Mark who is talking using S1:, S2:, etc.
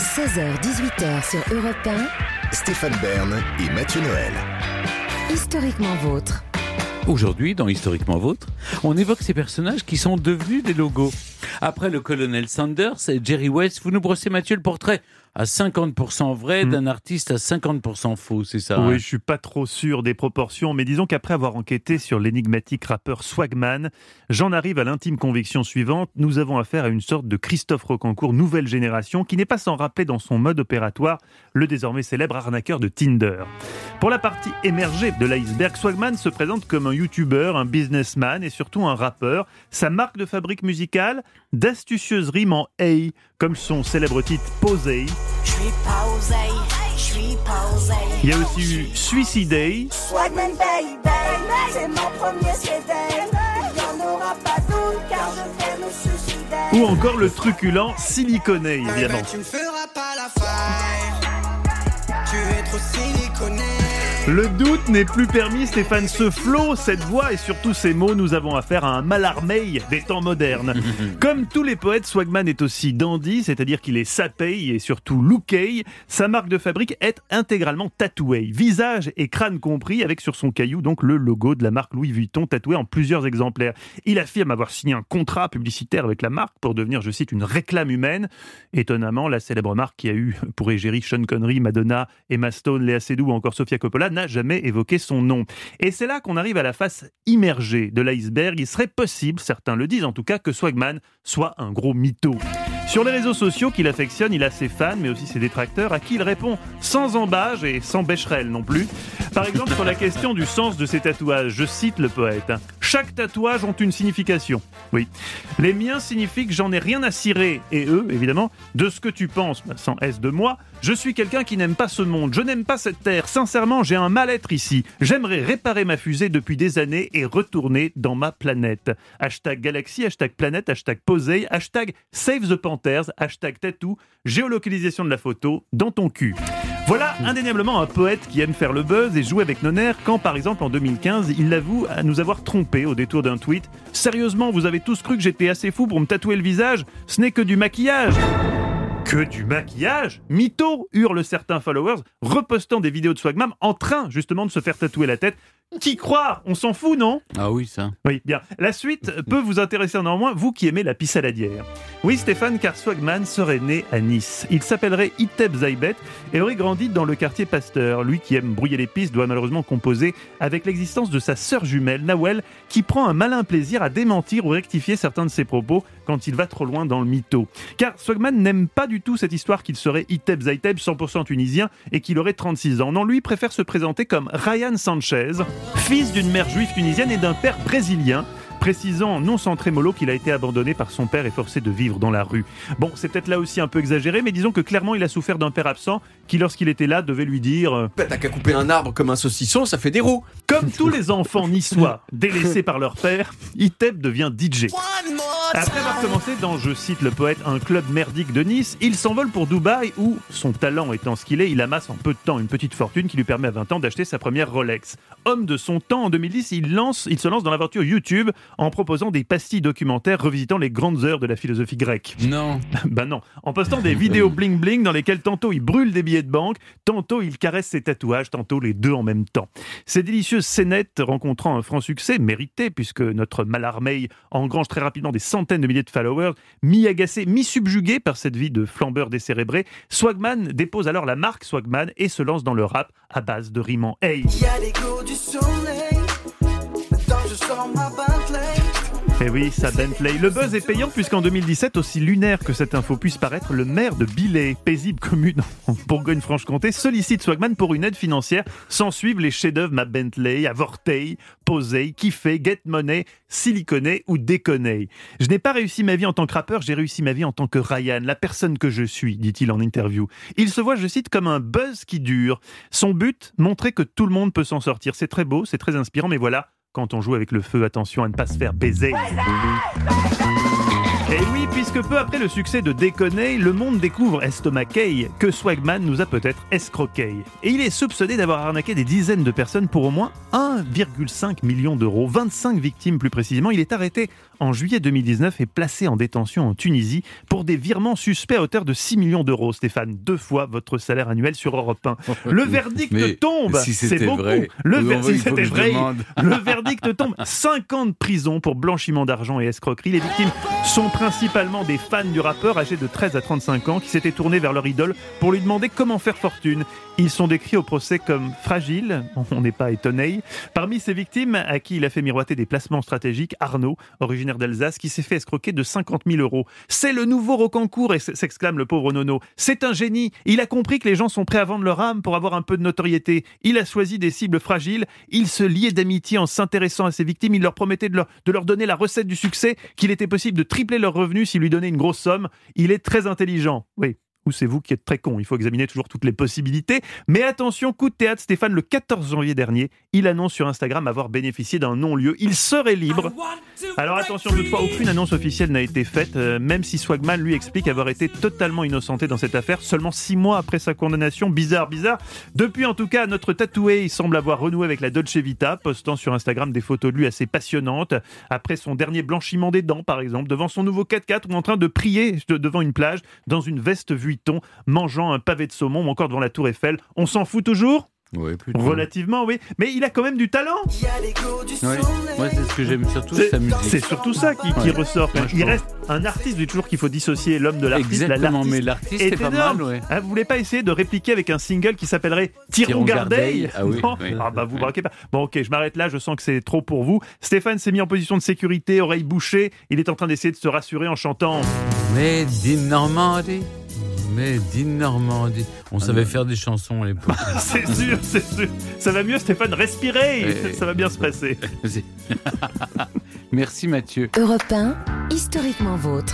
S1: 16h-18h sur Europe 1.
S2: Stéphane Bern et Mathieu Noël.
S1: Historiquement vôtre.
S3: Aujourd'hui, dans Historiquement Vôtre, on évoque ces personnages qui sont devenus des logos. Après le colonel Sanders et Jerry West, vous nous brossez, Mathieu, le portrait à 50% vrai
S4: Hmm.
S3: d'un artiste à 50% faux, c'est ça
S4: Oui,
S3: hein
S4: je suis pas trop sûr des proportions, mais disons qu'après avoir enquêté sur l'énigmatique rappeur Swagman, j'en arrive à l'intime conviction suivante. Nous avons affaire à une sorte de Christophe Rocancourt nouvelle génération qui n'est pas sans rappeler dans son mode opératoire le désormais célèbre arnaqueur de Tinder. Pour la partie émergée de l'iceberg, Swagman se présente comme un youtubeur, un businessman et surtout un rappeur. Sa marque de fabrique musicale, d'astucieuses rimes en hey, comme son célèbre titre Posey. Il y a aussi eu
S5: suicider.
S4: ou encore le truculent Siliconé, évidemment.
S6: Tu me feras pas la faille. Tu es trop siliconé.
S4: Le doute n'est plus permis, Stéphane. Ce flot, cette voix et surtout ces mots, nous avons affaire à un Mallarmé des temps modernes. Comme tous les poètes, Swagman est aussi dandy, c'est-à-dire qu'il est sapé et surtout looké. Sa marque de fabrique est intégralement tatouée, visage et crâne compris, avec sur son caillou donc le logo de la marque Louis Vuitton tatoué en plusieurs exemplaires. Il affirme avoir signé un contrat publicitaire avec la marque pour devenir, je cite, une réclame humaine. Étonnamment, la célèbre marque qui a eu pour égérie Sean Connery, Madonna, Emma Stone, Léa Seydoux ou encore Sofia Coppola jamais évoqué son nom. Et c'est là qu'on arrive à la face immergée de l'iceberg. Il serait possible, certains le disent en tout cas, que Swagman soit un gros mytho. Sur les réseaux sociaux qu'il affectionne, il a ses fans, mais aussi ses détracteurs, à qui il répond sans embâge et sans bécherel non plus. Par exemple, sur la question du sens de ses tatouages, je cite le poète. Chaque tatouage ont une signification. Oui. Les miens signifient que j'en ai rien à cirer, et eux, évidemment, de ce que tu penses, bah, sans S de moi. Je suis quelqu'un qui n'aime pas ce monde, je n'aime pas cette terre. Sincèrement, j'ai un mal-être ici. J'aimerais réparer ma fusée depuis des années et retourner dans ma planète. Hashtag galaxie, hashtag planète, hashtag posey, hashtag save the hashtag tattoo, géolocalisation de la photo dans ton cul. Voilà indéniablement un poète qui aime faire le buzz et jouer avec nos nerfs quand, par exemple, en 2015, il l'avoue à nous avoir trompés au détour d'un tweet. Sérieusement, vous avez tous cru que j'étais assez fou pour me tatouer le visage? Ce n'est que du maquillage que du maquillage? Mytho hurlent certains followers, repostant des vidéos de Swagman en train justement de se faire tatouer la tête. Qui croire? On s'en fout, non?
S3: Ah oui, ça.
S4: oui, bien. La suite peut vous intéresser néanmoins, vous qui aimez la pissaladière. Oui, Stéphane, car Swagman serait né à Nice. Il s'appellerait Iteb Zaibet et aurait grandi dans le quartier Pasteur. Lui qui aime brouiller les pistes doit malheureusement composer avec l'existence de sa sœur jumelle, Nawel, qui prend un malin plaisir à démentir ou rectifier certains de ses propos quand il va trop loin dans le mytho. Car Swagman n'aime pas du tout cette histoire qu'il serait Iteb Zaiteb, 100% tunisien, et qu'il aurait 36 ans. Non, lui préfère se présenter comme Ryan Sanchez, fils d'une mère juive tunisienne et d'un père brésilien précisant non sans trémolo qu'il a été abandonné par son père et forcé de vivre dans la rue. Bon, c'est peut-être là aussi un peu exagéré, mais disons que clairement il a souffert d'un père absent qui, lorsqu'il était là, devait lui dire euh,
S7: Bah, T'as qu'à couper un arbre comme un saucisson, ça fait des roues.
S4: Comme tous les enfants niçois délaissés par leur père, Iteb devient DJ. Après avoir commencé dans, je cite le poète, un club merdique de Nice, il s'envole pour Dubaï où, son talent étant ce qu'il est, il amasse en peu de temps une petite fortune qui lui permet à 20 ans d'acheter sa première Rolex. Homme de son temps, en 2010, il, lance, il se lance dans l'aventure YouTube en proposant des pastilles documentaires revisitant les grandes heures de la philosophie grecque.
S3: Non.
S4: Ben non, en postant des vidéos bling bling dans lesquelles tantôt il brûle des billets de banque, tantôt il caresse ses tatouages, tantôt les deux en même temps. Ces délicieuses scénettes rencontrant un franc succès, mérité puisque notre Mallarmé engrange très rapidement des centaines de milliers de followers, mi-agacé, mi-subjugué par cette vie de flambeur décérébré, Swagman dépose alors la marque Swagman et se lance dans le rap à base de rimes en hey.
S6: Y a du soleil. Bentley.
S4: Eh oui, sa Bentley. Le buzz est payant puisqu'en 2017, aussi lunaire que cette info puisse paraître, le maire de Billet, paisible commune en Bourgogne-Franche-Comté, sollicite Swagman pour une aide financière. S'en suivent les chefs-d'œuvre Ma Bentley, Avortei, Posey, Kiffé, Get Money, Siliconé ou Déconné. Je n'ai pas réussi ma vie en tant que rappeur, j'ai réussi ma vie en tant que Ryan, la personne que je suis, dit-il en interview. Il se voit, je cite, comme un buzz qui dure. Son but, montrer que tout le monde peut s'en sortir. C'est très beau, c'est très inspirant, mais voilà, quand on joue avec le feu, attention à ne pas se faire baiser. Et oui, puisque peu après le succès de Déconner, le monde découvre Estomaquet, que Swagman nous a peut-être escroqué. Et il est soupçonné d'avoir arnaqué des dizaines de personnes pour au moins 1,5 million d'euros. 25 victimes plus précisément. Il est arrêté en juillet 2019 et placé en détention en Tunisie pour des virements suspects à hauteur de 6 millions d'euros. Stéphane, deux fois votre salaire annuel sur Europe 1. Le verdict
S3: Mais
S4: tombe.
S3: si
S4: C'est beaucoup.
S3: vrai,
S4: le ver- si c'était vrai, le verdict tombe 5 ans de prison pour blanchiment d'argent et escroquerie. Les victimes sont principalement des fans du rappeur âgés de 13 à 35 ans qui s'étaient tournés vers leur idole pour lui demander comment faire fortune. Ils sont décrits au procès comme fragiles, on n'est pas étonné. Parmi ces victimes, à qui il a fait miroiter des placements stratégiques, Arnaud, originaire d'Alsace, qui s'est fait escroquer de 50 000 euros. C'est le nouveau Rocancourt, s'exclame le pauvre Nono. C'est un génie. Il a compris que les gens sont prêts à vendre leur âme pour avoir un peu de notoriété. Il a choisi des cibles fragiles. Il se liait d'amitié en s'intéressant à ses victimes. Il leur promettait de leur, de leur donner la recette du succès, qu'il était possible de tripler leurs revenus s'il lui donnait une grosse somme. Il est très intelligent. Oui. C'est vous qui êtes très con, il faut examiner toujours toutes les possibilités. Mais attention, coup de théâtre, Stéphane, le 14 janvier dernier, il annonce sur Instagram avoir bénéficié d'un non-lieu. Il serait libre. Alors attention, toutefois, aucune annonce officielle n'a été faite, euh, même si Swagman lui explique avoir été totalement innocenté dans cette affaire seulement six mois après sa condamnation. Bizarre, bizarre. Depuis, en tout cas, notre tatoué, il semble avoir renoué avec la Dolce Vita, postant sur Instagram des photos de lui assez passionnantes. Après son dernier blanchiment des dents, par exemple, devant son nouveau 4x4 ou en train de prier de- devant une plage, dans une veste Mangeant un pavé de saumon ou encore devant la Tour Eiffel. On s'en fout toujours?
S3: Plutôt.
S4: Relativement, oui. Mais il a quand même du talent.
S6: Il y a l'ego du
S3: Ouais. Moi, c'est ce que j'aime surtout,
S4: C'est
S3: sa musique.
S4: c'est surtout ça qui, qui
S3: Ouais.
S4: ressort.
S3: Moi,
S4: il reste un artiste, je dis toujours qu'il faut dissocier l'homme de l'artiste. La-
S3: Exactement, mais l'artiste
S4: est
S3: est pas
S4: énorme.
S3: mal, ouais.
S4: Ah, vous voulez pas essayer de répliquer avec un single qui s'appellerait Tirons
S3: Tirons
S4: Gardeil.
S3: Ah oui,
S4: Non
S3: oui.
S4: Ah bah vous braquez pas. Bon ok, je m'arrête là, je sens que c'est trop pour vous. Stéphane s'est mis en position de sécurité, oreille bouchée. Il est en train d'essayer de se rassurer en chantant.
S3: Made in Normandie. Made in Normandie. On savait faire des chansons à l'époque.
S4: C'est sûr, c'est sûr. Ça va mieux Stéphane, respirez
S3: Ouais.
S4: Ça va bien se passer.
S3: Merci. Merci Mathieu.
S1: Europe 1, historiquement vôtre.